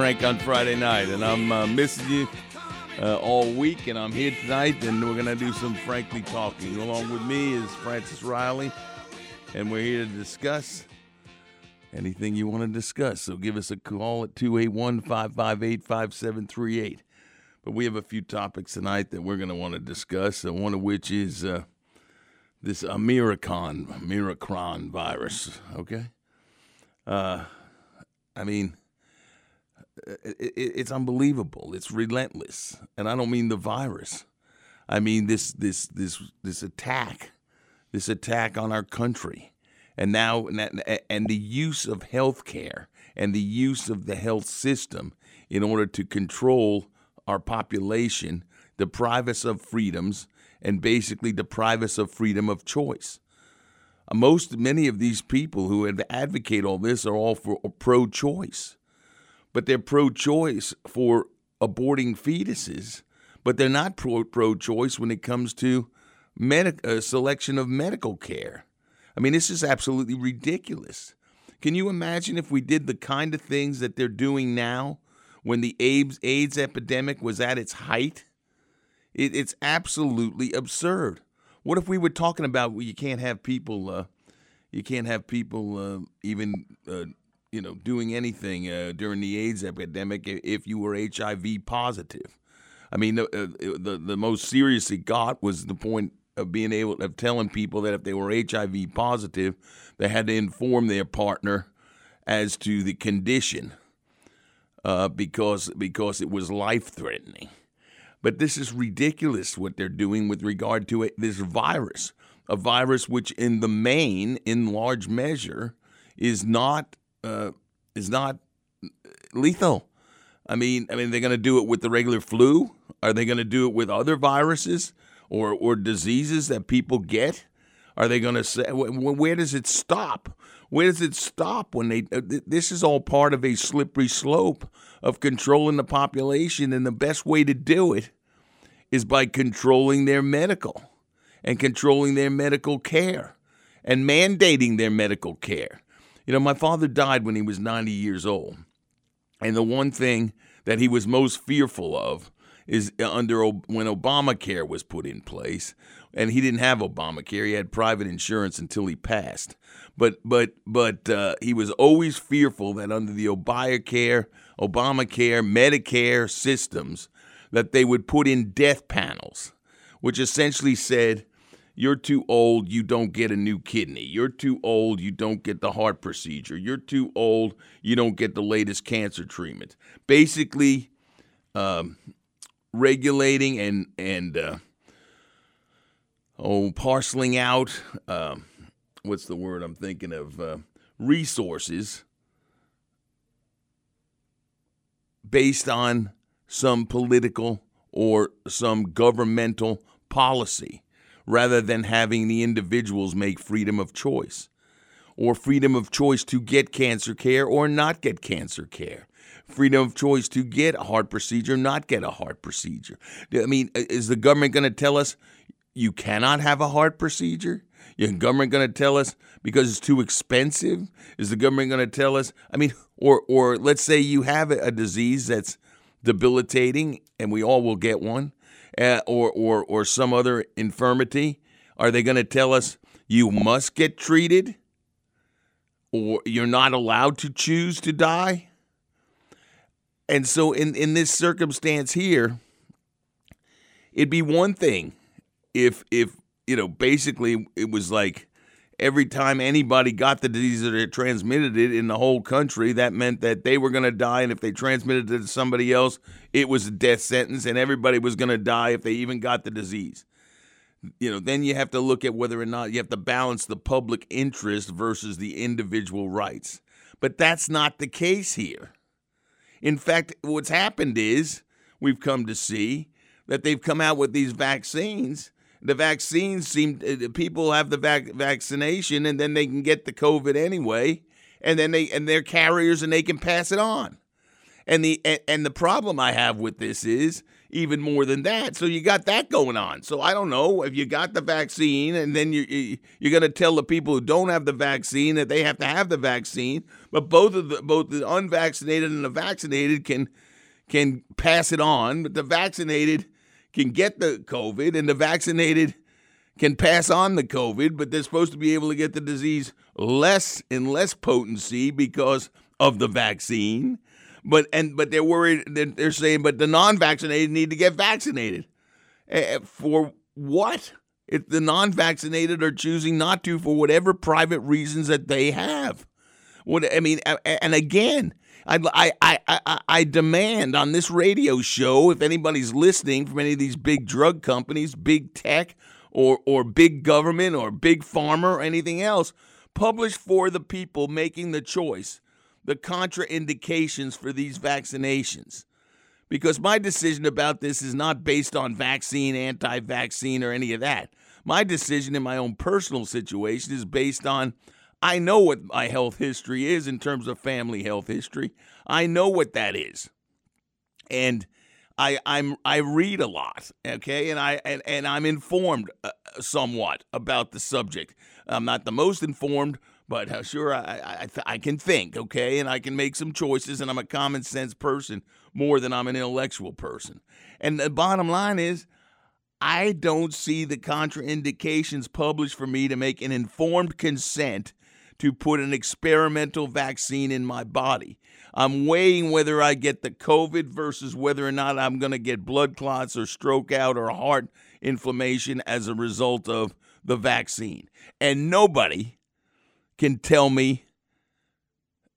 Frank on Friday night, and I'm uh, missing you uh, all week, and I'm here tonight, and we're gonna do some frankly talking. Along with me is Francis Riley, and we're here to discuss anything you want to discuss. So give us a call at 281 558 5738. But we have a few topics tonight that we're going to want to discuss, and one of which is uh, this Americon, Miracron virus. Okay, uh, I mean, it's unbelievable. It's relentless, and I don't mean the virus. I mean this this this this attack, this attack on our country, and now and the use of health care and the use of the health system in order to control our population, deprive us of freedoms, and basically deprive us of freedom of choice. Most many of these people who advocate all this are all for pro-choice but they're pro choice for aborting fetuses, but they're not pro choice when it comes to uh, selection of medical care. I mean, this is absolutely ridiculous. Can you imagine if we did the kind of things that they're doing now when the AIDS, AIDS epidemic was at its height? It, it's absolutely absurd. What if we were talking about well, you can't have people, uh, you can't have people uh, even uh, you know, doing anything uh, during the AIDS epidemic if you were HIV positive. I mean, the, uh, the the most serious it got was the point of being able of telling people that if they were HIV positive, they had to inform their partner as to the condition uh, because because it was life threatening. But this is ridiculous what they're doing with regard to it, this virus, a virus which, in the main, in large measure, is not uh, is not lethal. I mean, I mean, they're going to do it with the regular flu. Are they going to do it with other viruses or or diseases that people get? Are they going to say where does it stop? Where does it stop when they? Uh, this is all part of a slippery slope of controlling the population, and the best way to do it is by controlling their medical and controlling their medical care and mandating their medical care. You know, my father died when he was 90 years old. And the one thing that he was most fearful of is uh, under when Obamacare was put in place, and he didn't have Obamacare. He had private insurance until he passed. But but but uh, he was always fearful that under the Obamacare, Obamacare, Medicare systems, that they would put in death panels, which essentially said you're too old, you don't get a new kidney. You're too old, you don't get the heart procedure. You're too old, you don't get the latest cancer treatment. Basically, um, regulating and and uh, oh, parceling out. Um, what's the word I'm thinking of? Uh, resources based on some political or some governmental policy rather than having the individuals make freedom of choice or freedom of choice to get cancer care or not get cancer care. Freedom of choice to get a heart procedure, not get a heart procedure. I mean, is the government going to tell us you cannot have a heart procedure? Is the government going to tell us because it's too expensive? Is the government going to tell us? I mean, or or let's say you have a disease that's debilitating, and we all will get one uh, or, or, or some other infirmity? Are they going to tell us you must get treated or you're not allowed to choose to die? And so, in, in this circumstance here, it'd be one thing if, if, you know, basically it was like every time anybody got the disease or transmitted it in the whole country, that meant that they were going to die. And if they transmitted it to somebody else, it was a death sentence, and everybody was going to die if they even got the disease. You know, then you have to look at whether or not you have to balance the public interest versus the individual rights. But that's not the case here. In fact, what's happened is we've come to see that they've come out with these vaccines. The vaccines seem uh, people have the vac- vaccination and then they can get the COVID anyway, and then they and they're carriers and they can pass it on. And the and, and the problem I have with this is even more than that. So you got that going on. So I don't know if you got the vaccine and then you you're going to tell the people who don't have the vaccine that they have to have the vaccine, but both of the both the unvaccinated and the vaccinated can can pass it on, but the vaccinated can get the COVID and the vaccinated can pass on the COVID, but they're supposed to be able to get the disease less and less potency because of the vaccine. But and but they're worried. They're, they're saying, but the non-vaccinated need to get vaccinated. For what? If the non-vaccinated are choosing not to for whatever private reasons that they have. What I mean, and again, I, I, I, I demand on this radio show, if anybody's listening from any of these big drug companies, big tech, or, or big government, or big pharma, or anything else, publish for the people making the choice the contraindications for these vaccinations. Because my decision about this is not based on vaccine, anti vaccine, or any of that. My decision in my own personal situation is based on I know what my health history is in terms of family health history. I know what that is. And I I'm I read a lot, okay? And I and, and I'm informed uh, somewhat about the subject. I'm not the most informed, but uh, sure I I, I can think, okay? And I can make some choices and I'm a common sense person more than I'm an intellectual person. And the bottom line is I don't see the contraindications published for me to make an informed consent to put an experimental vaccine in my body. I'm weighing whether I get the COVID versus whether or not I'm going to get blood clots or stroke out or heart inflammation as a result of the vaccine. And nobody can tell me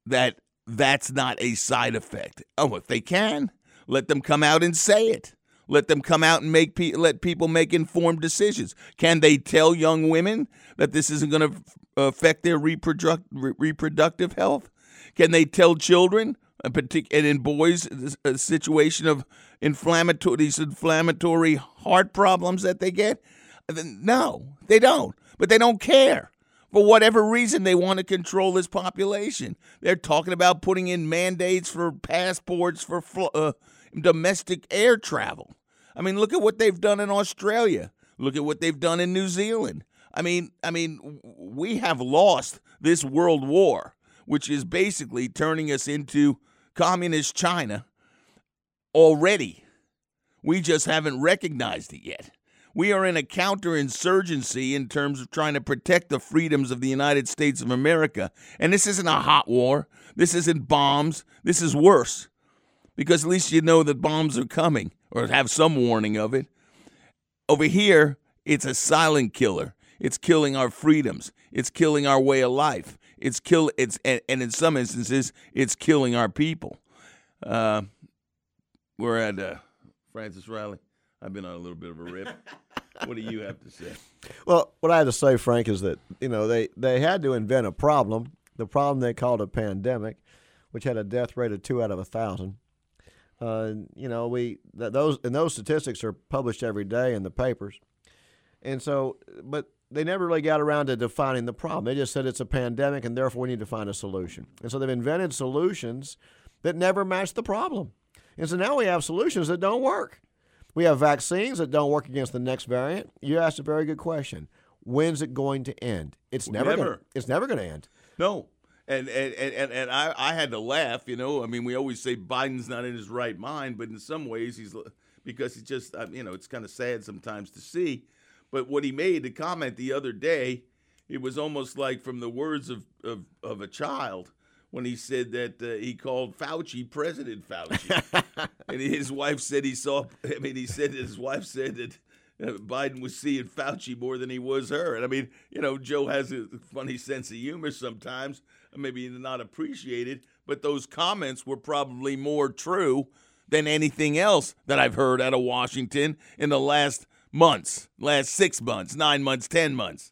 that that's not a side effect. Oh, if they can, let them come out and say it. Let them come out and make pe- let people make informed decisions. Can they tell young women that this isn't going to affect their reproduct- reproductive health? Can they tell children, uh, and in boys, uh, a situation of inflammatory these inflammatory heart problems that they get? Uh, no, they don't. But they don't care. For whatever reason, they want to control this population. They're talking about putting in mandates for passports for uh, domestic air travel. I mean, look at what they've done in Australia. Look at what they've done in New Zealand. I mean, I mean, we have lost this world war, which is basically turning us into communist China already. We just haven't recognized it yet. We are in a counterinsurgency in terms of trying to protect the freedoms of the United States of America. And this isn't a hot war. This isn't bombs. This is worse because at least you know that bombs are coming or have some warning of it. Over here, it's a silent killer. It's killing our freedoms. It's killing our way of life. It's kill. It's and, and in some instances, it's killing our people. Uh, we're at uh, Francis Riley. I've been on a little bit of a rip. what do you have to say? Well, what I have to say, Frank, is that you know they they had to invent a problem. The problem they called a pandemic, which had a death rate of two out of a thousand. Uh, you know, we th- those and those statistics are published every day in the papers, and so, but they never really got around to defining the problem. They just said it's a pandemic, and therefore we need to find a solution. And so they've invented solutions that never match the problem. And so now we have solutions that don't work. We have vaccines that don't work against the next variant. You asked a very good question. When's it going to end? It's never. never. Gonna, it's never going to end. No, and and and, and I, I had to laugh. You know, I mean, we always say Biden's not in his right mind, but in some ways he's because he's just you know it's kind of sad sometimes to see. But what he made the comment the other day, it was almost like from the words of of, of a child when he said that uh, he called Fauci President Fauci, and his wife said he saw. I mean, he said his wife said that uh, Biden was seeing Fauci more than he was her. And I mean, you know, Joe has a funny sense of humor sometimes, maybe not appreciated, but those comments were probably more true than anything else that I've heard out of Washington in the last months, last six months, nine months, ten months.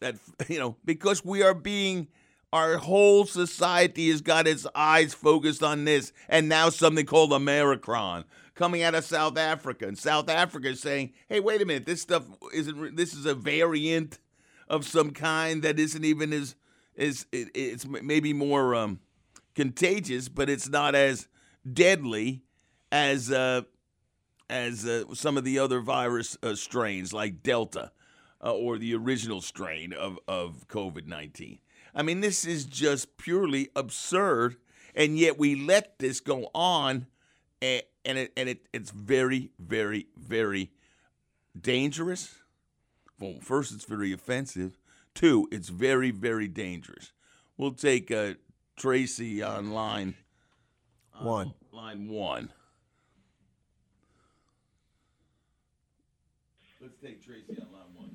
That you know, because we are being Our whole society has got its eyes focused on this, and now something called Americron coming out of South Africa, and South Africa is saying, "Hey, wait a minute, this stuff isn't. This is a variant of some kind that isn't even as is. It, it's maybe more um, contagious, but it's not as deadly as uh, as uh, some of the other virus uh, strains like Delta uh, or the original strain of of COVID nineteen." I mean, this is just purely absurd, and yet we let this go on, and, and it and it, it's very, very, very dangerous. Well, first, it's very offensive. Two, it's very, very dangerous. We'll take uh, Tracy on line one. line one. Let's take Tracy on line one.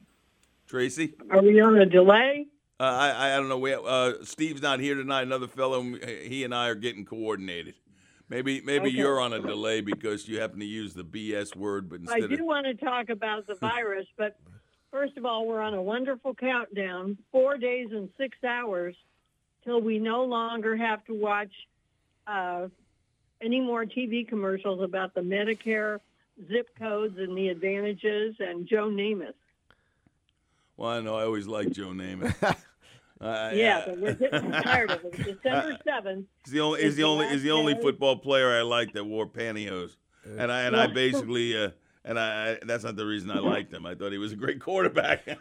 Tracy. Are we on a delay? Uh, I I don't know. We uh, Steve's not here tonight. Another fellow, he and I are getting coordinated. Maybe maybe Okay. you're on a delay because you happen to use the BS word, but instead I do of want to talk about the virus, but first of all, we're on a wonderful countdown four days and six hours till we no longer have to watch uh, any more TV commercials about the Medicare zip codes and the advantages and Joe Namath. well, I know I always like Joe Namath. Uh, Yeah, but we're getting tired of it. December 7th. He's the only. He's the the only. He's the only football player I like that wore pantyhose, and I and I basically. Uh, and I, I, that's not the reason I liked him. I thought he was a great quarterback.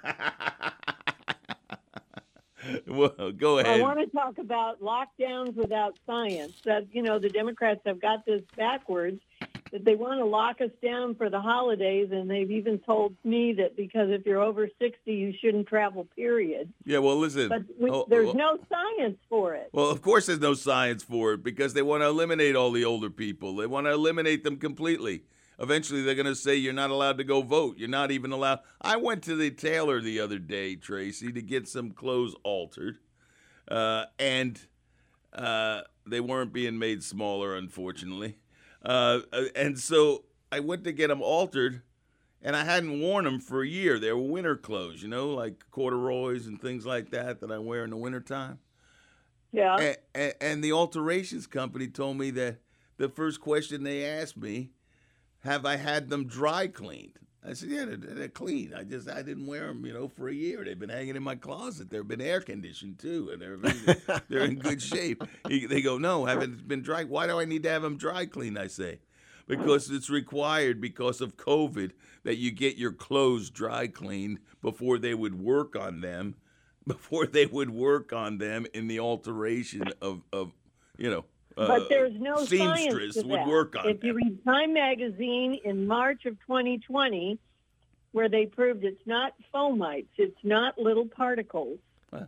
well, go ahead. I want to talk about lockdowns without science. That you know, the Democrats have got this backwards. That they want to lock us down for the holidays, and they've even told me that because if you're over sixty, you shouldn't travel. Period. yeah, well, listen. But we, Oh, there's oh, no science for it. Well, of course, there's no science for it because they want to eliminate all the older people. They want to eliminate them completely. Eventually, they're going to say you're not allowed to go vote. You're not even allowed. I went to the tailor the other day, Tracy, to get some clothes altered, uh, and uh, they weren't being made smaller, unfortunately. Uh, uh, and so I went to get them altered, and I hadn't worn them for a year. They were winter clothes, you know, like corduroys and things like that that I wear in the wintertime Yeah. and, and, and the alterations company told me that the first question they asked me, have I had them dry cleaned? I said, yeah, they're, they're clean. I just I didn't wear them, you know, for a year. They've been hanging in my closet. They've been air conditioned too, and they're they're in good shape. He- They go, no, haven't been dry. Why do I need to have them dry cleaned? I say, because it's required because of COVID that you get your clothes dry cleaned before they would work on them, before they would work on them in the alteration of of you know. Uh, but there's no science seamstress to would that. work on If you read Time magazine in March of 2020, where they proved it's not fomites, it's not little particles. Huh.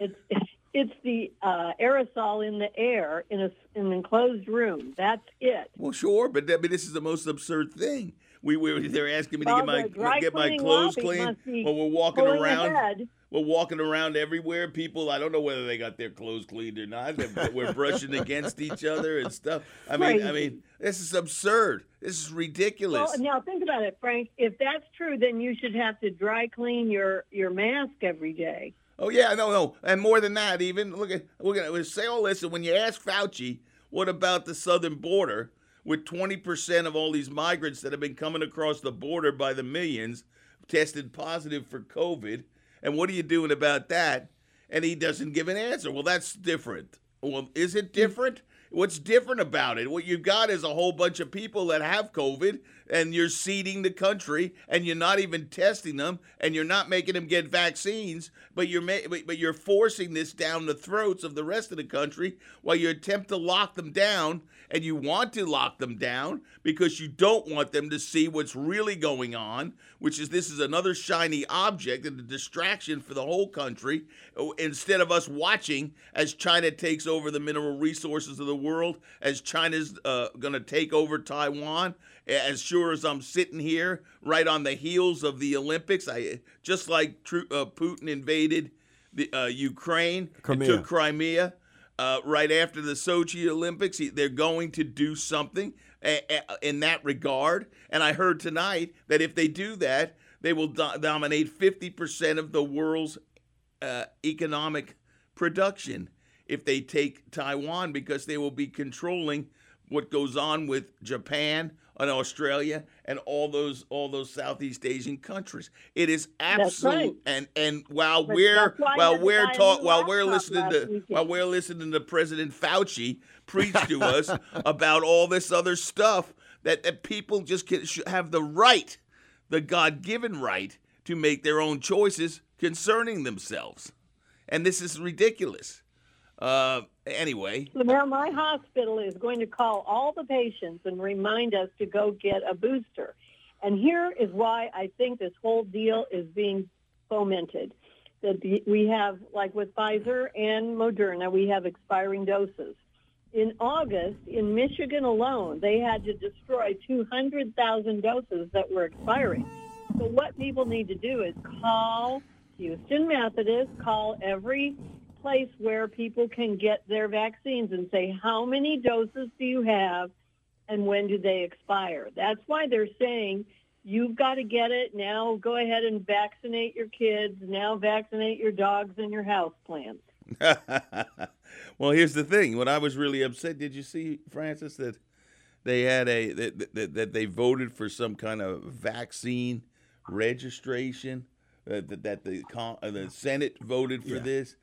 It's it's the uh, aerosol in the air in a, in an enclosed room. That's it. Well, sure, but, that, but this is the most absurd thing. We, we they're asking me to Well, get my get my clothes clean. Well, we're walking around. We're walking around everywhere. People, I don't know whether they got their clothes cleaned or not. We're brushing against each other and stuff. I mean, I mean, this is absurd. This is ridiculous. Well, now think about it, Frank. If that's true, then you should have to dry clean your your mask every day. Oh yeah, no, no, and more than that, even look at we're gonna say all this. And when you ask Fauci, what about the southern border with twenty percent of all these migrants that have been coming across the border by the millions tested positive for COVID, and what are you doing about that? And he doesn't give an answer. Well, that's different. Well, is it different? What's different about it? What you've got is a whole bunch of people that have COVID, and you're seeding the country, and you're not even testing them, and you're not making them get vaccines, but you're ma- but you're forcing this down the throats of the rest of the country while you attempt to lock them down, and you want to lock them down because you don't want them to see what's really going on, which is this is another shiny object and a distraction for the whole country. oh, Instead of us watching as China takes over the mineral resources of the world, as China's uh, going to take over Taiwan, as sure as I'm sitting here right on the heels of the Olympics, I just like Tru- uh, Putin invaded the uh, Ukraine and Crimea. took Crimea. Uh, right after the Sochi Olympics, he- they're going to do something in that regard. And I heard tonight that if they do that, they will do- dominate 50% of the world's uh, economic production if they take Taiwan because they will be controlling what goes on with Japan and Australia and all those all those Southeast Asian countries. It is absolute right. and and while But we're while we're talk while we're listening to weekend. while we're listening to President Fauci preach to us about all this other stuff that, that people just can, should have the right, the God-given right to make their own choices concerning themselves. And this is ridiculous. Uh, anyway, now my hospital is going to call all the patients and remind us to go get a booster. And here is why I think this whole deal is being fomented. That we have, like with Pfizer and Moderna, we have expiring doses. In August, in Michigan alone, they had to destroy 200,000 doses that were expiring. So what people need to do is call Houston Methodist, call every place where people can get their vaccines and say, how many doses do you have and when do they expire? That's why they're saying you've got to get it now. Go ahead and vaccinate your kids. Now vaccinate your dogs and your house plants. well, here's the thing. When I was really upset, did you see, Francis, that they had a that, that, that they voted for some kind of vaccine registration? Uh, that, that the con- uh, the Senate voted for Yeah. this,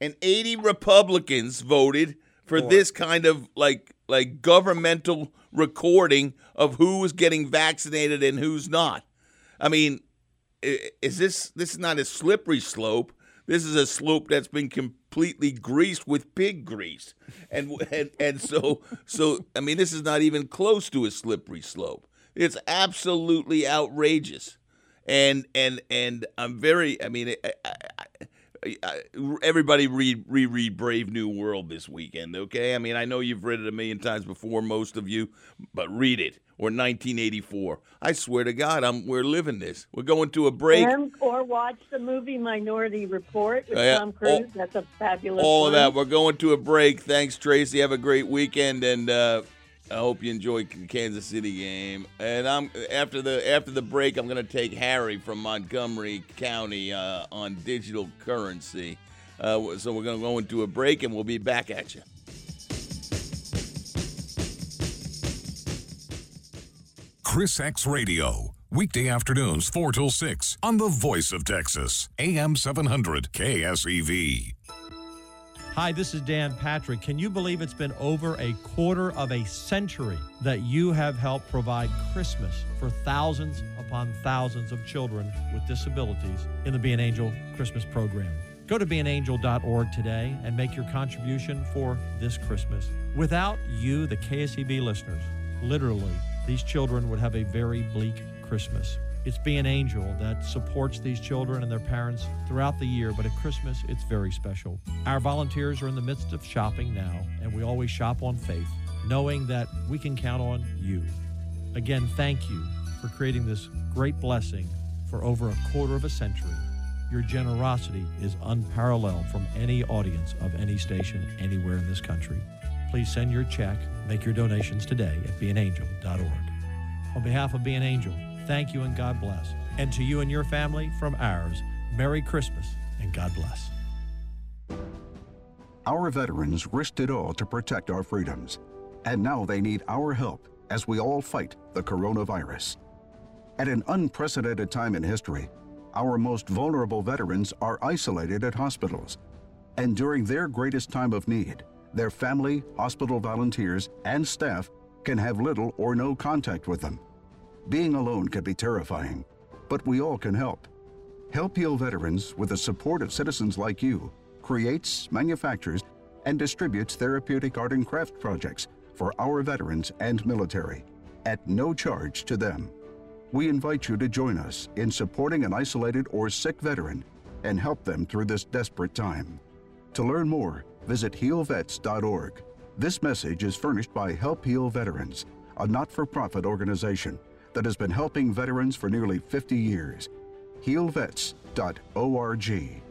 and 80 Republicans voted for this kind of like like governmental recording of who is getting vaccinated and who's not. I mean, is this this is not a slippery slope? This is a slope that's been completely greased with pig grease, and and and so so I mean, this is not even close to a slippery slope. It's absolutely outrageous, and and and I'm very. I mean, I, I, I, I, everybody read reread Brave New World this weekend. Okay, I mean, I know you've read it a million times before, most of you, but read it. Or 1984. I swear to God, I'm we're living this. We're going to a break. And, or watch the movie Minority Report with yeah. Tom Cruise. All- That's a fabulous all of that. We're going to a break. Thanks, Tracy. Have a great weekend, and uh, I hope you enjoy Kansas City game. And I'm after the after the break, I'm going to take Harry from Montgomery County uh, on digital currency. Uh, so we're going to go into a break, and we'll be back at you. Chris X Radio. Weekday afternoons 4 till 6 on the Voice of Texas, AM 700 KSEV. Hi, this is Dan Patrick. Can you believe it's been over a quarter of a century that you have helped provide Christmas for thousands upon thousands of children with disabilities in the Be an Angel Christmas program? Go to beanangel.org today and make your contribution for this Christmas. Without you, the KSEV listeners, literally, these children would have a very bleak Christmas. It's Be an Angel that supports these children and their parents throughout the year, but at Christmas, it's very special. Our volunteers are in the midst of shopping now, and we always shop on faith, knowing that we can count on you. Again, thank you for creating this great blessing for over a quarter of a century. Your generosity is unparalleled from any audience of any station anywhere in this country. Please send your check, make your donations today at beanangel.org. On behalf of Be an Angel, thank you and God bless. And to you and your family from ours, Merry Christmas and God bless. Our veterans risked it all to protect our freedoms. And now they need our help as we all fight the coronavirus. At an unprecedented time in history, our most vulnerable veterans are isolated at hospitals. And during their greatest time of need, their family, hospital volunteers, and staff can have little or no contact with them. Being alone can be terrifying, but we all can help. Help Heal Veterans, with the support of citizens like you, creates, manufactures, and distributes therapeutic art and craft projects for our veterans and military at no charge to them. We invite you to join us in supporting an isolated or sick veteran and help them through this desperate time. To learn more, visit healvets.org. This message is furnished by Help Heal Veterans, a not for profit organization that has been helping veterans for nearly 50 years. Healvets.org.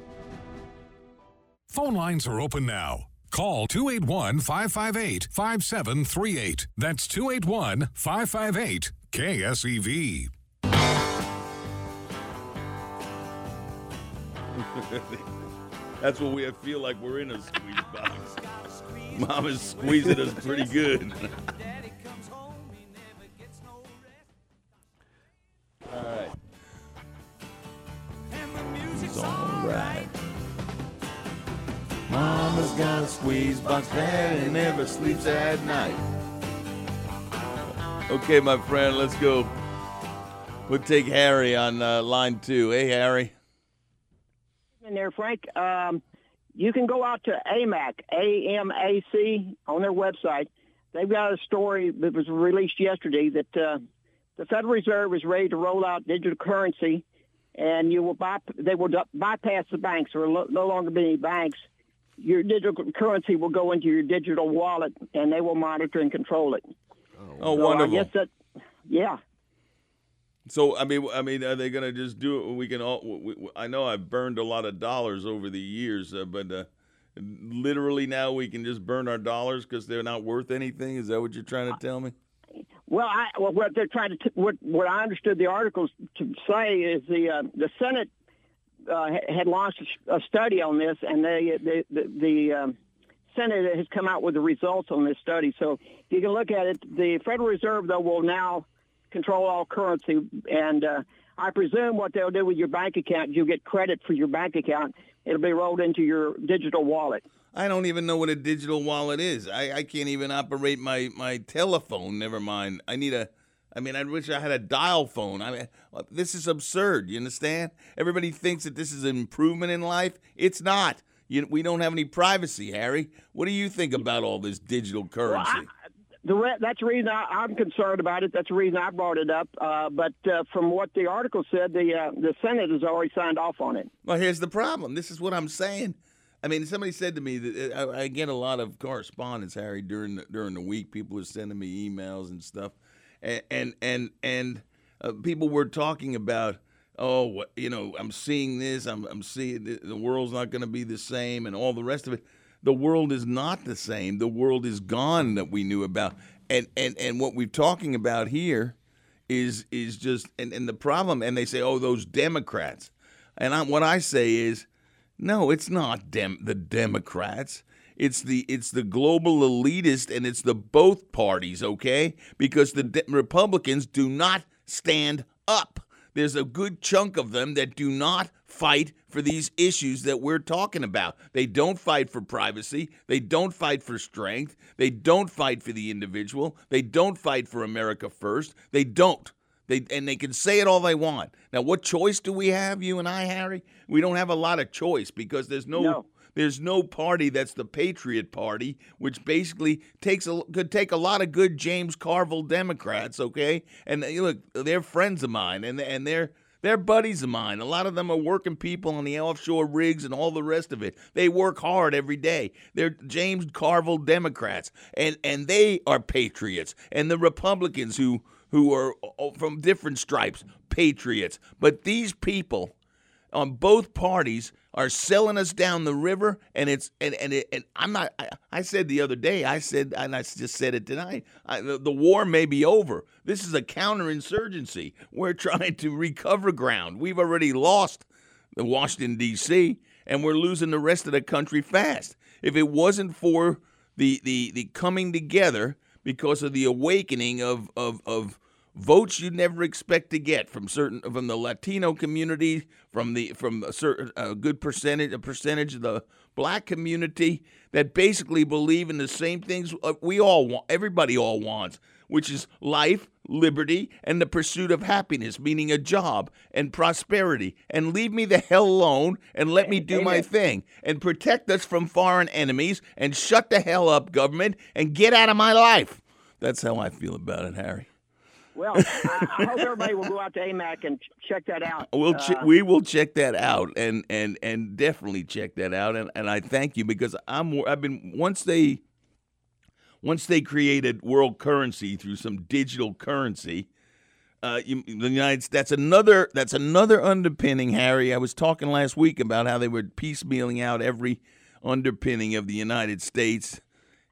Phone lines are open now. Call 281 558 5738. That's 281 558 KSEV. That's what we feel like we're in a squeeze box. Mom is squeezing us pretty good. squeeze box and never sleeps at night. Okay, my friend, let's go. We'll take Harry on uh, line two. Hey, Harry. In there, Frank. Um, you can go out to AMAC, A-M-A-C, on their website. They've got a story that was released yesterday that uh, the Federal Reserve is ready to roll out digital currency, and you will by, they will bypass the banks. There will no longer be any banks. Your digital currency will go into your digital wallet, and they will monitor and control it. Oh, so wonderful! I guess that, yeah. So I mean, I mean, are they going to just do it? We can all. We, we, I know I've burned a lot of dollars over the years, uh, but uh, literally now we can just burn our dollars because they're not worth anything. Is that what you're trying to tell me? Well, I, well, what they're trying to, t- what, what I understood the articles to say is the uh, the Senate uh, had launched a study on this, and they, the the, the um, Senate has come out with the results on this study. So you can look at it. The Federal Reserve, though, will now control all currency, and uh, I presume what they'll do with your bank account, you'll get credit for your bank account. It'll be rolled into your digital wallet. I don't even know what a digital wallet is. I, I can't even operate my, my telephone. Never mind. I need a. I mean, I wish I had a dial phone. I mean, this is absurd. You understand? Everybody thinks that this is an improvement in life. It's not. You, we don't have any privacy, Harry. What do you think about all this digital currency? Well, I, the re- that's the reason I, am concerned about it. That's the reason I brought it up. Uh, but uh, from what the article said, the uh, the Senate has already signed off on it. Well, here's the problem. This is what I'm saying. I mean, somebody said to me that uh, I, I get a lot of correspondence, Harry, during the, during the week. People are sending me emails and stuff, and and and, uh, people were talking about oh, you know, I'm seeing this, I'm, I'm seeing the, the world's not going to be the same, and all the rest of it. The world is not the same. The world is gone that we knew about, and and and what we're talking about here is is just and, and the problem. And they say, oh, those Democrats, and I, what I say is, no, it's not dem- the Democrats. It's the it's the global elitist and it's the both parties, okay? Because the de- Republicans do not stand up there's a good chunk of them that do not fight for these issues that we're talking about. They don't fight for privacy. They don't fight for strength. They don't fight for the individual. They don't fight for America first. They don't. They, and they can say it all they want. Now, what choice do we have, you and I, Harry? We don't have a lot of choice because there's no, no. There's no party that's the Patriot Party, which basically takes a could take a lot of good James Carville Democrats, okay? And look, they're friends of mine, and and they're they're buddies of mine. A lot of them are working people on the offshore rigs and all the rest of it. They work hard every day. They're James Carville Democrats, and and they are patriots. And the Republicans who who are oh, from different stripes, patriots. But these people on both parties are selling us down the river and it's and and, it, and I'm not I, I, said the other day I said and I just said it tonight I, the, the, war may be over. This is a counterinsurgency. We're trying to recover ground. We've already lost the Washington D.C. and we're losing the rest of the country fast. If it wasn't for the the the coming together because of the awakening of of of votes you'd never expect to get from certain from the Latino community, from the from a certain a good percentage a percentage of the black community that basically believe in the same things uh, we all want, everybody all wants, which is life, liberty, and the pursuit of happiness, meaning a job and prosperity. And leave me the hell alone and let me do my thing and protect us from foreign enemies and shut the hell up, government, and get out of my life. That's how I feel about it, Harry. Well, I, I, hope everybody will go out to AMAC and check that out. We'll ch- uh, we will check that out and and and definitely check that out. And and I thank you because I'm I've been once they once they created world currency through some digital currency. Uh, you, the United that's another that's another underpinning, Harry. I was talking last week about how they were piecemealing out every underpinning of the United States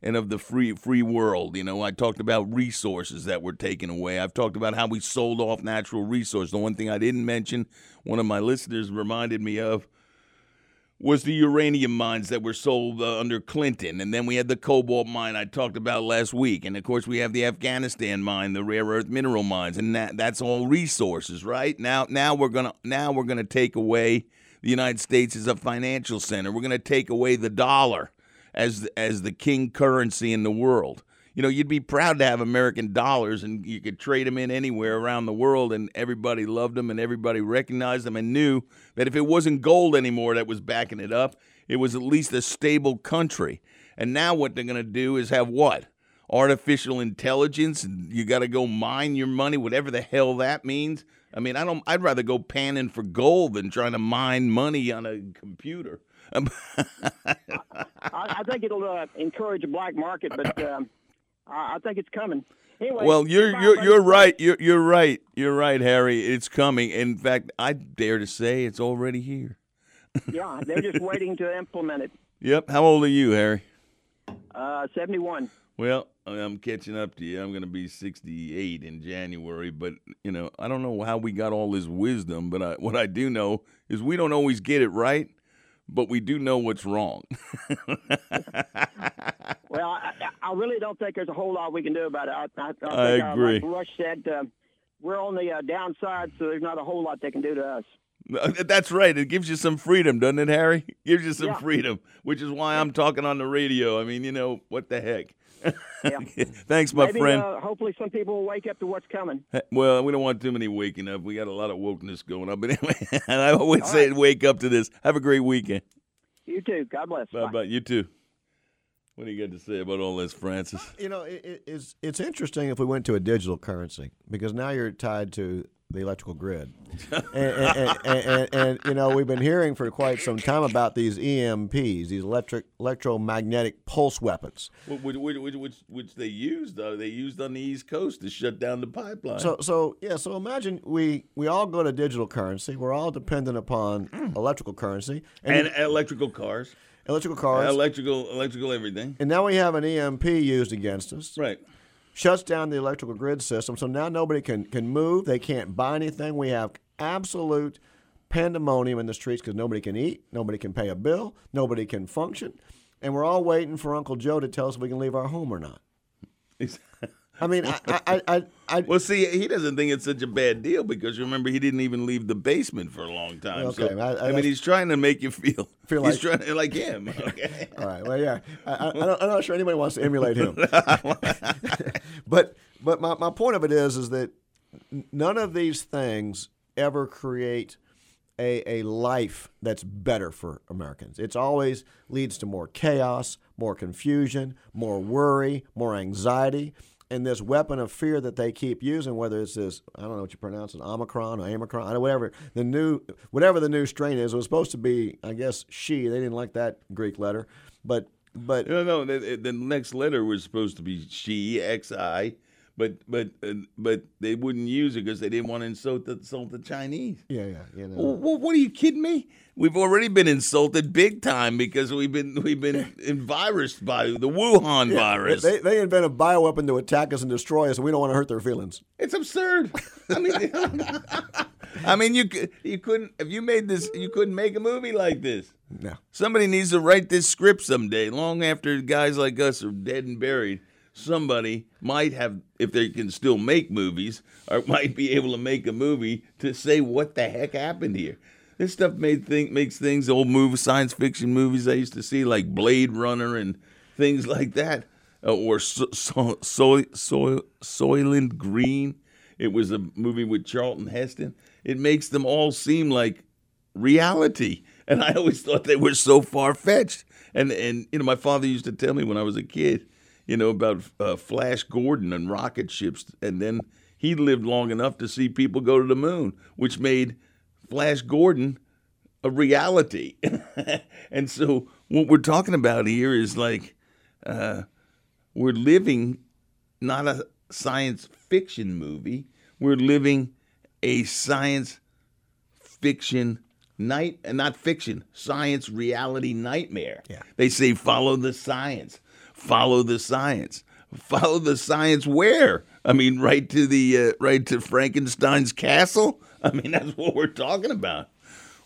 and of the free free world. You know, I talked about resources that were taken away. I've talked about how we sold off natural resources. The one thing I didn't mention, one of my listeners reminded me of, was the uranium mines that were sold uh, under Clinton, and then we had the cobalt mine I talked about last week, and of course we have the Afghanistan mine, the rare earth mineral mines, and that that's all resources, right? Now now we're gonna now we're gonna take away the United States as a financial center. We're gonna take away the dollar as as the king currency in the world you know, you'd be proud to have American dollars and you could trade them in anywhere around the world and everybody loved them and everybody recognized them and knew that if it wasn't gold anymore that was backing it up, it was at least a stable country. And now what they're going to do is have what? Artificial intelligence you got to go mine your money, whatever the hell that means. I mean, I don't I'd rather go panning for gold than trying to mine money on a computer. I, I think it'll uh, encourage a black market, but um, I think it's coming. Anyway, well, you're you're buddy. you're right. You're you're right. You're right, Harry. It's coming. In fact, I dare to say it's already here. Yeah, they're just waiting to implement it. Yep. How old are you, Harry? Uh, 71. Well, I'm catching up to you. I'm going to be 68 in January, but you know, I don't know how we got all this wisdom, but I, what I do know is we don't always get it right, but we do know what's wrong. Well, I, I really don't think there's a whole lot we can do about it. I, I, I, think, I uh, agree. like Rush said, uh, we're on the uh, downside, so there's not a whole lot they can do to us. That's right. It gives you some freedom, doesn't it, Harry? It gives you some Yeah. freedom, which is why I'm talking on the radio. I mean, you know, what the heck? Yeah. Thanks, my Maybe, friend. Uh, hopefully, some people will wake up to what's coming. Well, we don't want too many waking up. We got a lot of wokeness going on. But anyway, I always say wake up to this. Have a great weekend. You too. God bless. Bye bye. You too. What do you got to say about all this, Francis? You know, it, it- it's it's interesting if we went to a digital currency because now you're tied to the electrical grid, and, and, and, and, you know we've been hearing for quite some time about these EMPs, these electric electromagnetic pulse weapons. Which, which, which, which, which they used, uh, they used on the East Coast to shut down the pipeline. So so yeah, so imagine we we all go to digital currency. We're all dependent upon electrical currency and electrical cars, electrical cars, electrical, electrical everything. and now we have an EMP used against us. Right. shuts down the electrical grid system. So now nobody can, can move. They can't buy anything. We have absolute pandemonium in the streets because nobody can eat, nobody can pay a bill, nobody can function. And we're all waiting for Uncle Joe to tell us if we can leave our home or not. I mean, I, I, I, I, Well, see, he doesn't think it's such a bad deal because remember he didn't even leave the basement for a long time. Okay, so, I- I- I, mean, he's trying to make you feel, Feel he's like- trying like him. Okay. all right. Well, yeah, I, I, I don't, I'm not sure anybody wants to emulate him. but but my, my point of it is is that none of these things ever create a, a life that's better for Americans. It's always leads to more chaos, more confusion, more worry, more anxiety. And this weapon of fear that they keep using, whether it's this, I don't know what you pronounce it, Omicron or Omicron, I don't- whatever the new, whatever the new strain is, it was supposed to be, I guess, she. They didn't like that Greek letter, but but No, no. The, the next letter was supposed to be she, X I, but but uh, but they wouldn't use it because they didn't want to insult the, insult the Chinese. yeah, yeah, you know. Well, what are you kidding me? We've already been insulted big time because we've been we've been virused by the Wuhan Yeah, virus. They, they invent a bioweapon to attack us and destroy us, and we don't want to hurt their feelings. It's absurd. I mean, I mean, you you couldn't if you made this, you couldn't make a movie like this. No. Somebody needs to write this script someday, long after guys like us are dead and buried. Somebody might have, if they can still make movies, or might be able to make a movie to say what the heck happened here. This stuff made think makes things old movie science fiction movies I used to see like Blade Runner and things like that, uh, or so, so, so, so, Soylent Green. It was a movie with Charlton Heston. It makes them all seem like reality. And I always thought they were so far fetched. And and you know, my father used to tell me when I was a kid, you know, about uh, Flash Gordon and rocket ships. And then he lived long enough to see people go to the moon, which made Flash Gordon a reality. and so what we're talking about here is like uh, we're living not a science fiction movie. We're living a science fiction night and not fiction, science reality nightmare. Yeah. They say follow the science. Follow the science. Follow the science where? I mean right to the uh, right to Frankenstein's castle? I mean that's what we're talking about.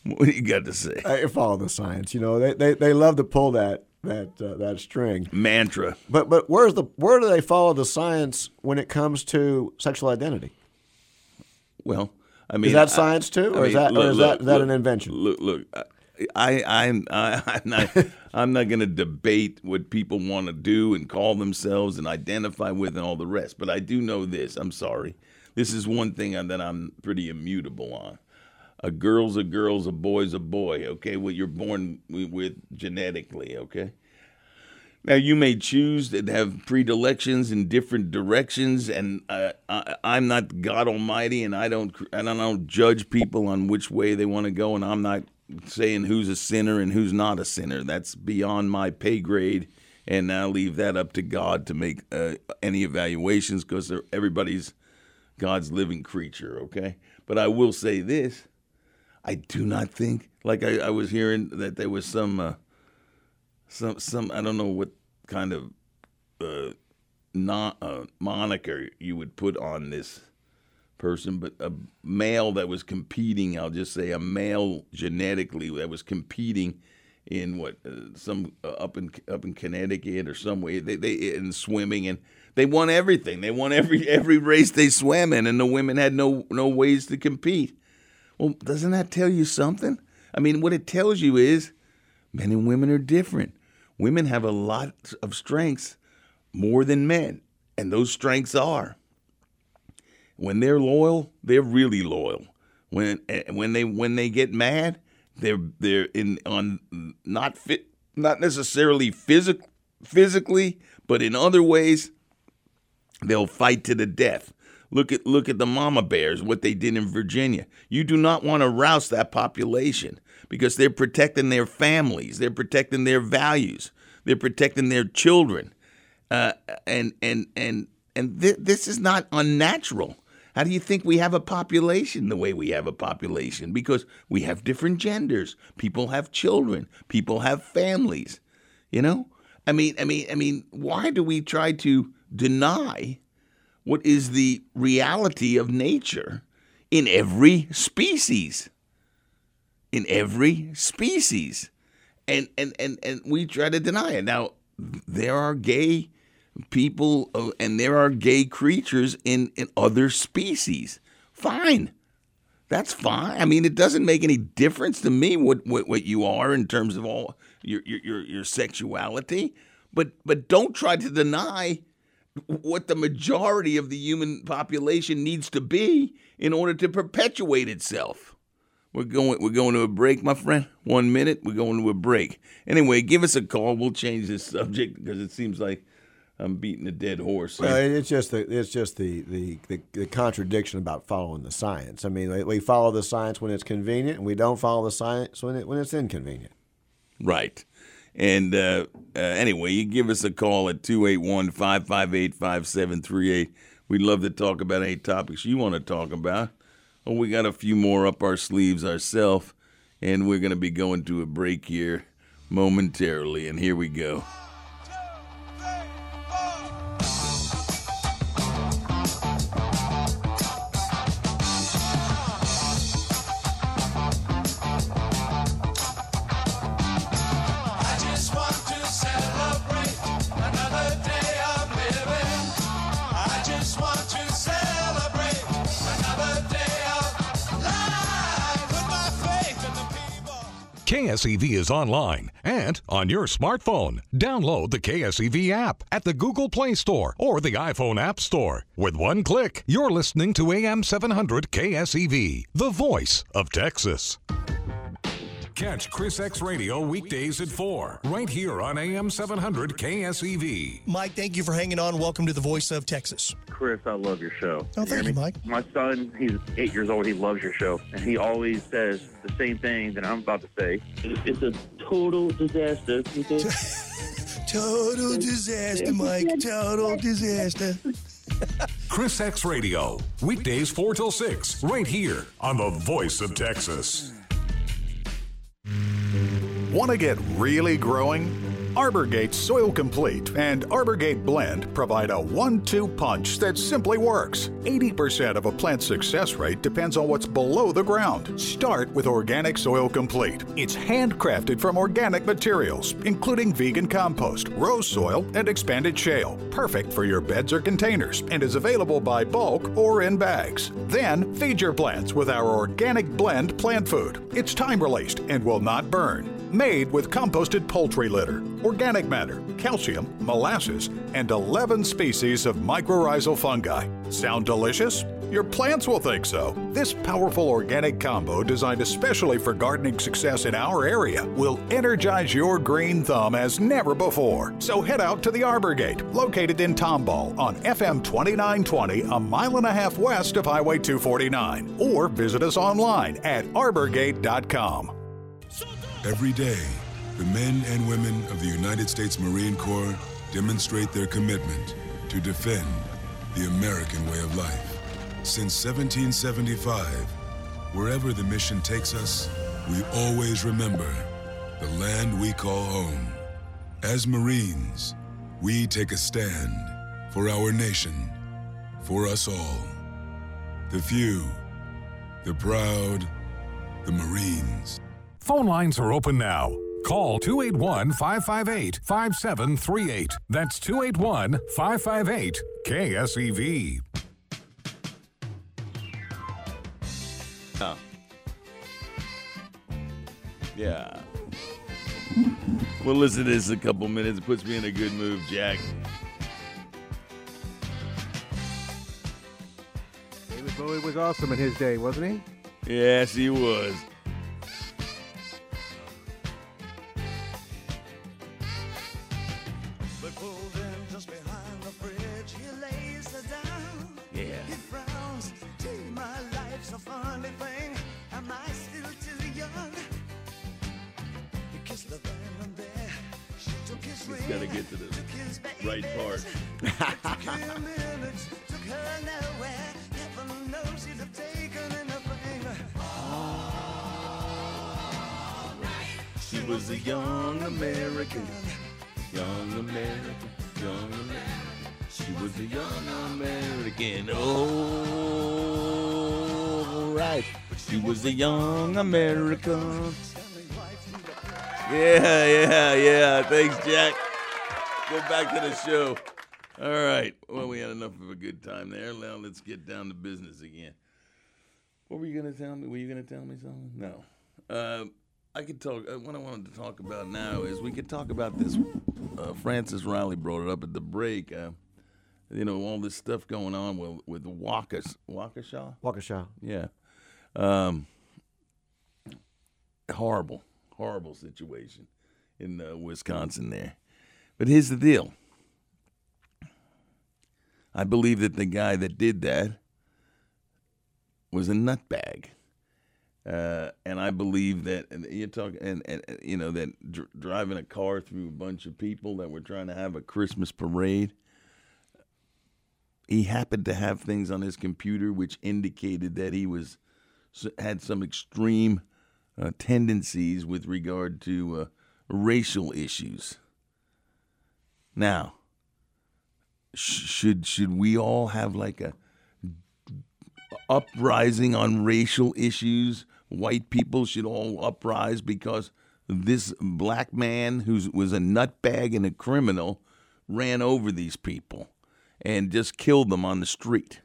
What do you got to say? I follow the science. You know, they, they, they love to pull that that uh, that string mantra. But but where's the where do they follow the science when it comes to sexual identity? Well, I mean, is that science too, or I is mean, that look, or is look, that, is that look, an invention? Look, look, I, I'm, I, I'm not, I'm not going to debate what people want to do and call themselves and identify with and all the rest. But I do know this. I'm sorry. This is one thing that I'm pretty immutable on. A girl's a girl's, a boy's a boy. Okay, what you're born with genetically. Okay. Now you may choose to have predilections in different directions, and uh, I, I'm not God Almighty, and I don't and I don't judge people on which way they want to go, and I'm not saying who's a sinner and who's not a sinner. That's beyond my pay grade, and I'll leave that up to God to make uh, any evaluations because everybody's God's living creature. Okay, but I will say this: I do not think, like I, I was hearing that there was some. Uh, some some I don't know what kind of uh, uh, moniker you would put on this person, but a male that was competing. I'll just say a male genetically that was competing in what uh, some uh, up in up in Connecticut or some way they they in swimming and they won everything. They won every every race they swam in, and the women had no no ways to compete. Well, doesn't that tell you something? I mean, what it tells you is men and women are different women have a lot of strengths more than men, and those strengths are when they're loyal, they're really loyal. When eh, when they when they get mad, they're they're in on not fit not necessarily physical physically, but in other ways, they'll fight to the death. Look at look at the mama bears, what they did in Virginia. You do not want to rouse that population because they're protecting their families, they're protecting their values, they're protecting their children, uh, and and and and th- this is not unnatural. How do you think we have a population the way we have a population? Because we have different genders. People have children. People have families. You know, I mean, I mean, I mean, why do we try to deny what is the reality of nature in every species? in every species. And, and, and, and we try to deny it. Now, there are gay people uh, and there are gay creatures in, in other species. Fine. That's fine. I mean, it doesn't make any difference to me what, what, what you are in terms of all your, your, your sexuality. But, but don't try to deny what the majority of the human population needs to be in order to perpetuate itself. We're going we're going to a break, my friend. One minute, we're going to a break. Anyway, give us a call. We'll change this subject because it seems like I'm beating a dead horse. Well, it's just the it's just the, the, the, the, contradiction about following the science. I mean, we follow the science when it's convenient, and we don't follow the science when it when it's inconvenient. Right. And uh, uh, anyway, you give us a call at 281 558 5738. We'd love to talk about any topics you want to talk about. Well, we got a few more up our sleeves ourselves, and we're going to be going to a break here momentarily. And here we go. KSEV is online and on your smartphone. Download the KSEV app at the Google Play Store or the iPhone App Store. With one click, you're listening to AM 700 KSEV, the voice of Texas. Catch Chris X Radio weekdays at 4, right here on AM 700 KSEV. Mike, thank you for hanging on. Welcome to the Voice of Texas. Chris, I love your show. Oh, thank you, Mike. My son, he's eight years old. He loves your show. And he always says the same thing that I'm about to say. It's a total disaster. total disaster, Mike. Total disaster. Chris X Radio, weekdays 4 till 6, right here on the Voice of Texas. Want to get really growing? Arborgate Soil Complete and Arborgate Blend provide a one two punch that simply works. 80% of a plant's success rate depends on what's below the ground. Start with Organic Soil Complete. It's handcrafted from organic materials, including vegan compost, rose soil, and expanded shale. Perfect for your beds or containers and is available by bulk or in bags. Then feed your plants with our Organic Blend plant food. It's time released and will not burn made with composted poultry litter, organic matter, calcium, molasses, and 11 species of mycorrhizal fungi. Sound delicious? Your plants will think so. This powerful organic combo, designed especially for gardening success in our area, will energize your green thumb as never before. So head out to the Arbor Gate, located in Tomball on FM 2920, a mile and a half west of Highway 249, or visit us online at arborgate.com. Every day, the men and women of the United States Marine Corps demonstrate their commitment to defend the American way of life. Since 1775, wherever the mission takes us, we always remember the land we call home. As Marines, we take a stand for our nation, for us all. The few, the proud, the Marines. Phone lines are open now. Call 281 558 5738. That's 281 558 KSEV. Oh. Yeah. We'll listen to this a couple minutes. It puts me in a good mood, Jack. David Bowie was awesome in his day, wasn't he? Yes, he was. Young American. Yeah, yeah, yeah. Thanks, Jack. Go back to the show. All right. Well, we had enough of a good time there. Now let's get down to business again. What were you going to tell me? Were you going to tell me something? No. Uh, I could talk. Uh, what I wanted to talk about now is we could talk about this. Uh, Francis Riley brought it up at the break. Uh, you know, all this stuff going on with with Waukesha. Waukesha? Waukesha. Yeah. Um, horrible, horrible situation in uh, Wisconsin there. But here's the deal. I believe that the guy that did that was a nutbag. Uh, and I believe that you're talking, and, and and, you know that dr- driving a car through a bunch of people that were trying to have a Christmas parade. He happened to have things on his computer which indicated that he was had some extreme uh, tendencies with regard to uh, racial issues. Now, sh- should should we all have like a uprising on racial issues? White people should all uprise because this black man who was a nutbag and a criminal ran over these people and just killed them on the street.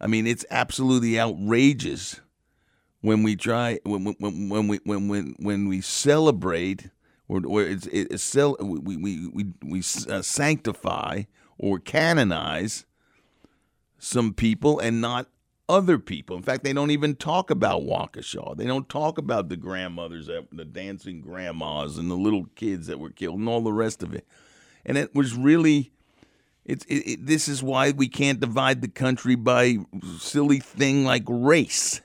I mean, it's absolutely outrageous when we try when when when we when when when we celebrate or, or it's it's cel- we we we we uh, sanctify or canonize some people and not other people. In fact, they don't even talk about Waukesha. They don't talk about the grandmothers, that, the dancing grandmas, and the little kids that were killed, and all the rest of it. And it was really, it's it, it, this is why we can't divide the country by silly thing like race,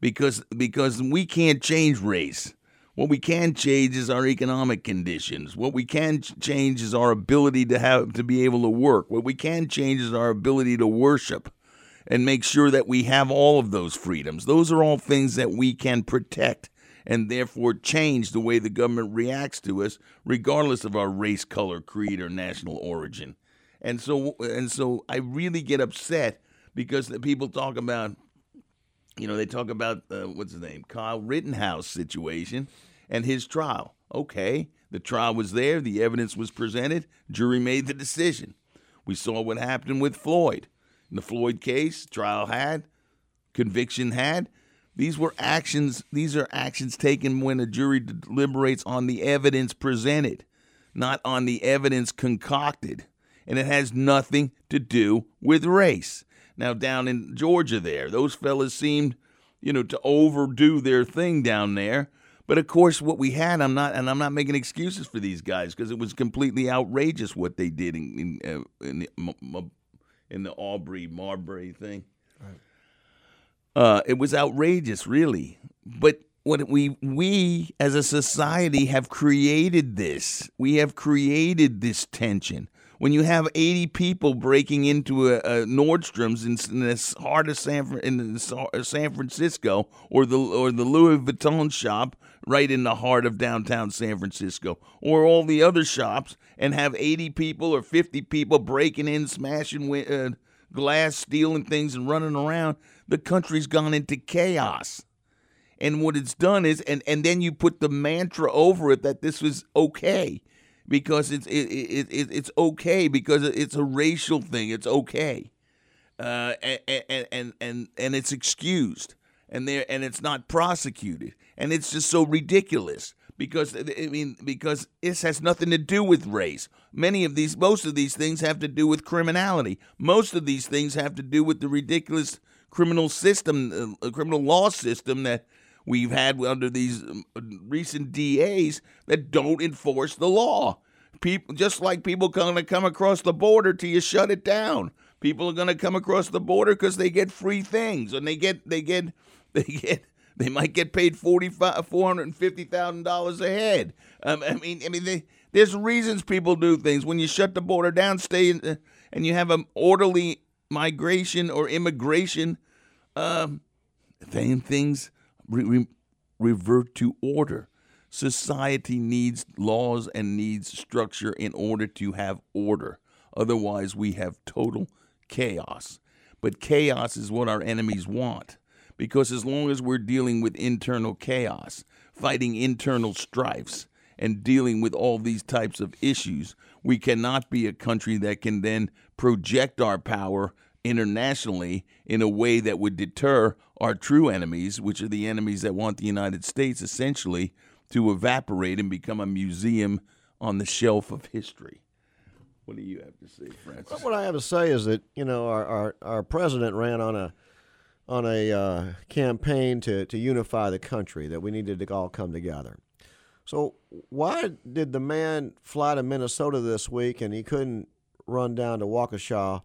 because because we can't change race. What we can change is our economic conditions. What we can change is our ability to have to be able to work. What we can change is our ability to worship and make sure that we have all of those freedoms. Those are all things that we can protect and therefore change the way the government reacts to us, regardless of our race, color, creed, or national origin. And so, and so, I really get upset because the people talk about, you know, they talk about uh, what's his name, Kyle Rittenhouse situation and his trial. Okay, the trial was there, the evidence was presented, jury made the decision. We saw what happened with Floyd. In the Floyd case, trial had, conviction had. These were actions, these are actions taken when a jury deliberates on the evidence presented, not on the evidence concocted. And it has nothing to do with race. Now, down in Georgia, there, those fellas seemed, you know, to overdo their thing down there. But of course, what we had, I'm not, and I'm not making excuses for these guys because it was completely outrageous what they did in in, uh, in, the, in the Aubrey Marbury thing. Uh, it was outrageous, really. But what we we as a society have created this. We have created this tension. When you have 80 people breaking into a, a Nordstrom's in, in the heart of San in San Francisco, or the or the Louis Vuitton shop right in the heart of downtown San Francisco, or all the other shops, and have 80 people or 50 people breaking in, smashing uh, glass, stealing things, and running around, the country's gone into chaos. And what it's done is, and, and then you put the mantra over it that this was okay because it's it, it, it it's okay because it's a racial thing. It's okay, uh, and, and and and it's excused, and there and it's not prosecuted, and it's just so ridiculous because I mean because this has nothing to do with race. Many of these, most of these things have to do with criminality. Most of these things have to do with the ridiculous criminal system, uh, criminal law system that we've had under these um, recent DAs that don't enforce the law. People, just like people going to come across the border till you shut it down. People are going to come across the border because they get free things and they get they get they get they might get paid forty five four hundred and fifty thousand dollars a head. Um, I mean, I mean, they, there's reasons people do things. When you shut the border down, stay in, uh, and you have an orderly migration or immigration, um, then things re- re- revert to order. Society needs laws and needs structure in order to have order. Otherwise, we have total chaos. But chaos is what our enemies want. Because as long as we're dealing with internal chaos, fighting internal strifes, and dealing with all these types of issues, we cannot be a country that can then project our power internationally in a way that would deter our true enemies, which are the enemies that want the United States essentially to evaporate and become a museum on the shelf of history. What do you have to say, Francis? Well, what I have to say is that you know our our, our president ran on a on a uh, campaign to, to unify the country that we needed to all come together. So why did the man fly to Minnesota this week and he couldn't run down to Waukesha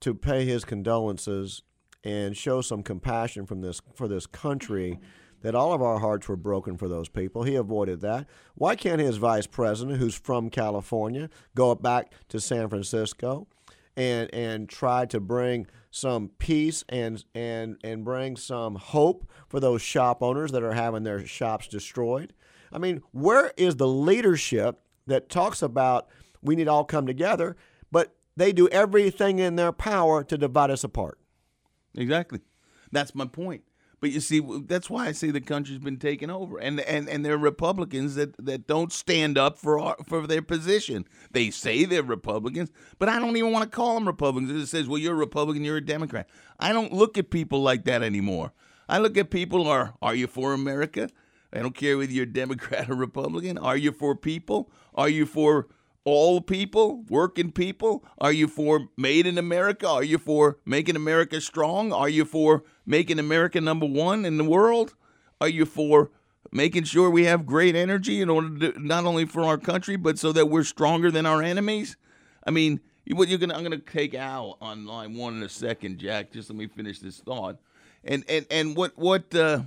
to pay his condolences and show some compassion from this for this country that all of our hearts were broken for those people. He avoided that. Why can't his vice president, who's from California, go back to San Francisco and and try to bring some peace and and and bring some hope for those shop owners that are having their shops destroyed? I mean, where is the leadership that talks about we need all come together, they do everything in their power to divide us apart? Exactly. That's my point. But you see, that's why I say the country's been taken over, and and and they're Republicans that, that don't stand up for our, for their position. They say they're Republicans, but I don't even want to call them Republicans. It says, "Well, you're a Republican, you're a Democrat." I don't look at people like that anymore. I look at people are Are you for America? I don't care whether you're Democrat or Republican. Are you for people? Are you for all people, working people? Are you for made in America? Are you for making America strong? Are you for making America number one in the world? Are you for making sure we have great energy in order to not only for our country but so that we're stronger than our enemies? I mean, what you're gonna I'm gonna take Al on line one in a second, Jack. Just let me finish this thought. And and and what what uh,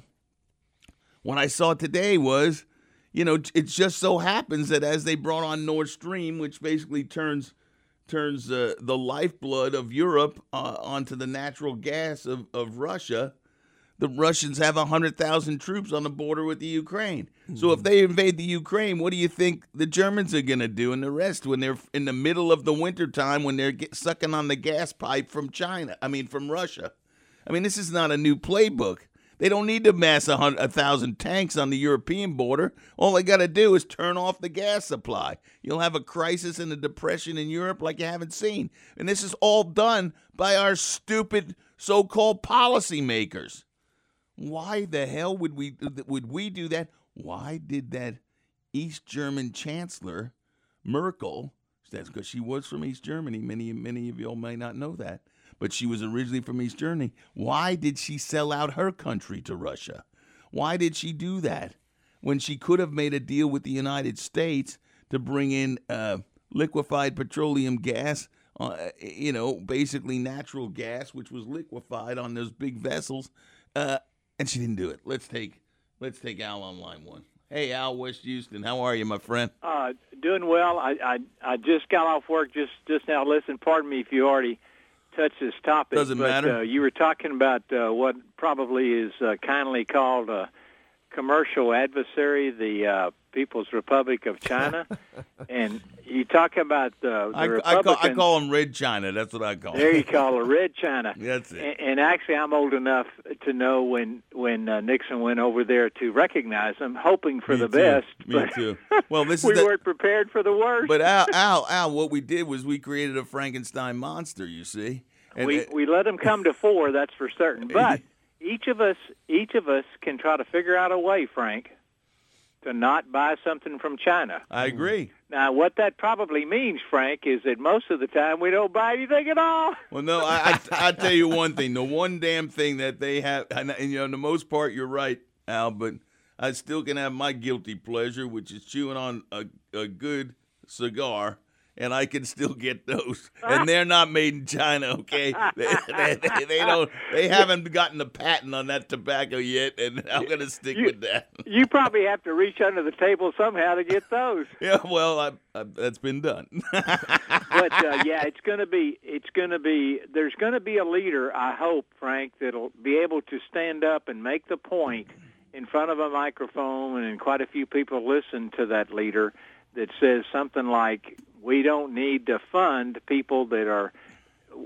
what I saw today was you know, it just so happens that as they brought on Nord Stream, which basically turns turns uh, the lifeblood of Europe uh, onto the natural gas of, of Russia, the Russians have 100,000 troops on the border with the Ukraine. So if they invade the Ukraine, what do you think the Germans are going to do and the rest when they're in the middle of the winter time when they're get, sucking on the gas pipe from China? I mean, from Russia. I mean, this is not a new playbook. They don't need to mass a, hundred, a thousand tanks on the European border. All they got to do is turn off the gas supply. You'll have a crisis and a depression in Europe like you haven't seen. And this is all done by our stupid so-called policymakers. Why the hell would we would we do that? Why did that East German chancellor Merkel? That's because she was from East Germany. Many many of y'all may not know that, but she was originally from East Germany. Why did she sell out her country to Russia? Why did she do that when she could have made a deal with the United States to bring in uh, liquefied petroleum gas? Uh, you know, basically natural gas, which was liquefied on those big vessels. Uh, and she didn't do it. Let's take let's take Al on line one. Hey, Al, West Houston, how are you, my friend? Uh, doing well. I, I I just got off work just just now. Listen, pardon me if you already touched this topic. Doesn't but, matter. Uh, you were talking about uh, what probably is uh, kindly called a commercial adversary, the uh, People's Republic of China, and you talk about uh, the I, I, call, I call them Red China. That's what I call. There you call it red China. That's it. And, and actually, I'm old enough to know when when uh, Nixon went over there to recognize them, hoping for Me the too. best. Me but too. Well, this is we the- weren't prepared for the worst. But Al, Al, Al, what we did was we created a Frankenstein monster. You see, and we we let them come to four. That's for certain. But each of us each of us can try to figure out a way, Frank, to not buy something from China. I agree. Now, what that probably means, Frank, is that most of the time we don't buy anything at all. Well, no, I, I I tell you one thing. The one damn thing that they have, and, and you know, the most part, you're right, Al. But I still can have my guilty pleasure, which is chewing on a, a good cigar, and I can still get those. And they're not made in China, okay? They, they, they, they don't. They haven't gotten the patent on that tobacco yet, and I'm gonna stick with that. You probably have to reach under the table somehow to get those. Yeah, well, I, I, that's been done. but uh, yeah, it's going to be it's going to be there's going to be a leader. I hope Frank that'll be able to stand up and make the point in front of a microphone, and quite a few people listen to that leader that says something like, "We don't need to fund people that are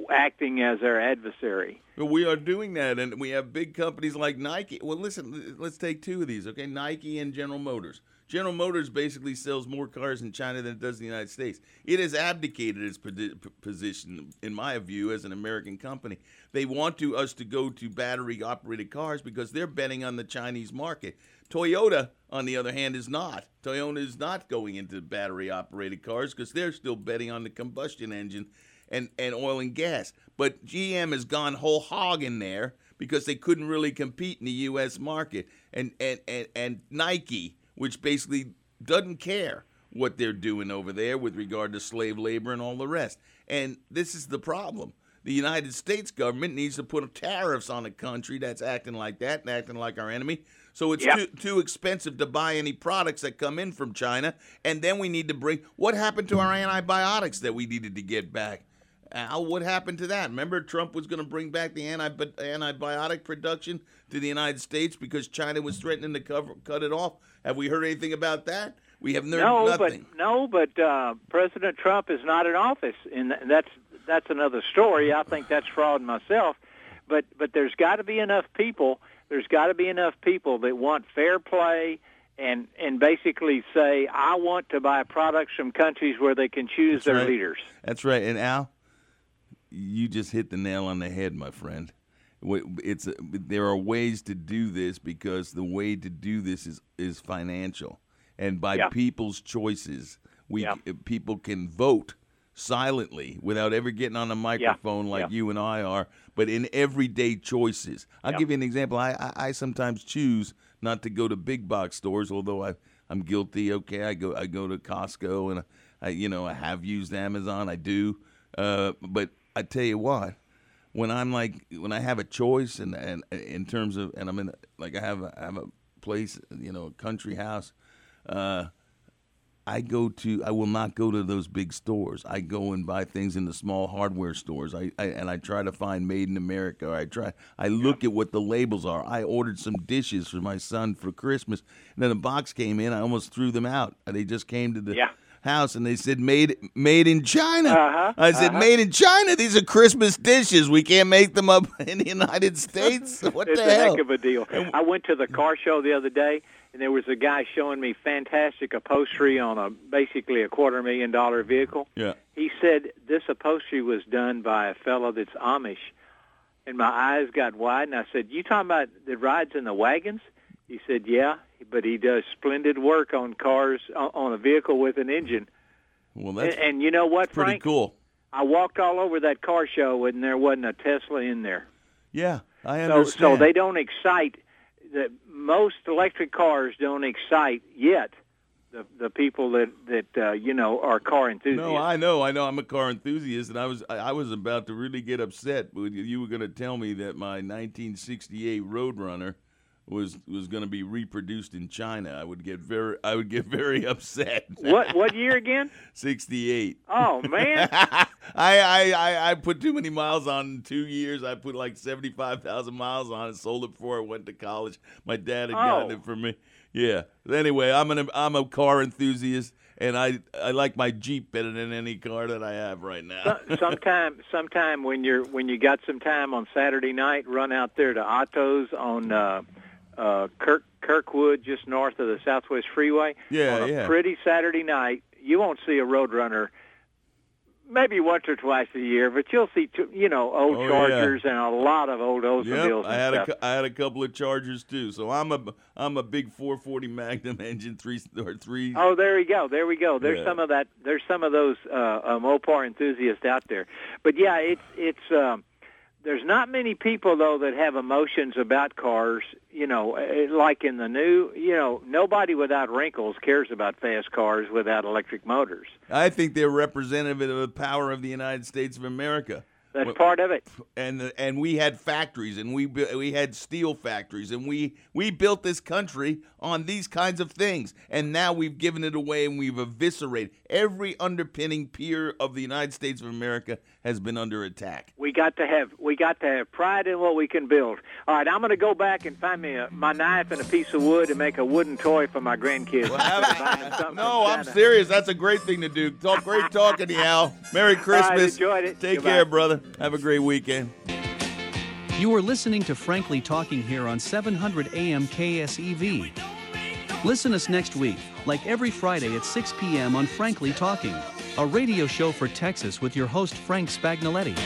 acting as our adversary." We are doing that, and we have big companies like Nike. Well, listen, let's take two of these, okay? Nike and General Motors. General Motors basically sells more cars in China than it does in the United States. It has abdicated its position, in my view, as an American company. They want to us to go to battery-operated cars because they're betting on the Chinese market. Toyota, on the other hand, is not. Toyota is not going into battery-operated cars because they're still betting on the combustion engine and, and oil and gas. But GM has gone whole hog in there because they couldn't really compete in the U.S. market. And, and, and, and Nike, which basically doesn't care what they're doing over there with regard to slave labor and all the rest. And this is the problem. The United States government needs to put tariffs on a country that's acting like that and acting like our enemy. So it's Yep. too, too expensive to buy any products that come in from China. And then we need to bring what happened to our antibiotics that we needed to get back? Al, what happened to that? Remember, Trump was going to bring back the anti- antibiotic production to the United States because China was threatening to cover, cut it off. Have we heard anything about that? We have heard no, nothing. but no, but uh, President Trump is not in office, and that's that's another story. I think that's fraud myself. But but there's got to be enough people. There's got to be enough people that want fair play and and basically say, I want to buy products from countries where they can choose That's their right. leaders. That's right. And Al, you just hit the nail on the head, my friend. It's there are ways to do this because the way to do this is is financial, and by Yeah. people's choices, we Yeah. people can vote silently without ever getting on a microphone like Yeah. you and I are, but in everyday choices. I'll Yeah. give you an example. I, I I sometimes choose not to go to big box stores, although I I'm guilty. Okay, I go I go to Costco and I you know I have used Amazon. I do, uh, but I tell you what, when I'm like when I have a choice and and in terms of and I'm in like I have a, I have a place you know a country house. Uh, I go to I will not go to those big stores. I go and buy things in the small hardware stores. I, I and I try to find made in America. I try I look at what the labels are. I ordered some dishes for my son for Christmas, and then a box came in. I almost threw them out. They just came to the Yeah. house and they said made made in China. Uh-huh, I said uh-huh. made in China. These are Christmas dishes. We can't make them up in the United States. What it's the a hell? heck of a deal. I went to the car show the other day, and there was a guy showing me fantastic upholstery on a basically a quarter million dollar vehicle. Yeah. He said this upholstery was done by a fellow that's Amish, and my eyes got wide, and I said, "You talking about the rides in the wagons?" He said, "Yeah, but he does splendid work on cars on a vehicle with an engine." Well, that's and, and you know what, pretty Frank? cool. I walked all over that car show, and there wasn't a Tesla in there. Yeah, I So, understand. so they don't excite. The most electric cars don't excite yet. The the people that that uh, you know are car enthusiasts. No, I know, I know. I'm a car enthusiast, and I was I, was about to really get upset. But you- you were going to tell me that my 1968 Roadrunner was was going to be reproduced in China. I would get very I would get very upset. what what year again? 68. Oh man, I, I, I, I put too many miles on in two years. I put like 75,000 miles on it, sold it before I went to college. My dad had gotten Oh. it for me. Yeah. Anyway, I'm an I'm a car enthusiast, and I I like my Jeep better than any car that I have right now. Sometime sometime when you're when you got some time on Saturday night, run out there to Otto's on uh, uh, Kirk Kirkwood, just north of the Southwest Freeway. Yeah, on a yeah. Pretty Saturday night, you won't see a Roadrunner. Maybe once or twice a year, but you'll see, two- you know, old Oh, yeah. Chargers and a lot of old Oldsmobiles Yep, I had a stuff. cou- I had a couple of Chargers too. So I'm a I'm a big 440 Magnum engine three or three. Oh, there we go. There we go. There's Yeah. some of that. There's some of those uh, uh, Mopar enthusiasts out there. But yeah, it's it's. Um, there's not many people though that have emotions about cars. You know, eh, like in the new. You know, nobody without wrinkles cares about fast cars without electric motors. I think they're representative of the power of the United States of America. That's Well, part of it. and the, and we had factories and we we had steel factories and we we built this country on these kinds of things and now we've given it away and we've eviscerated every underpinning peer of the United States of America has been under attack. We got to have we got to have pride in what we can build. All right, I'm going to go back and find me a, my knife and a piece of wood and make a wooden toy for my grandkids. No, I'm serious. That's a great thing to do. Talk great talking to you, Al. Merry Christmas. enjoyed it. Take Goodbye. care, brother. Have a great weekend. You are listening to Frankly Talking here on 700 AM KSEV. Listen us next week, like every Friday at 6 p.m. on Frankly Talking, a radio show for Texas with your host Frank Spagnoletti.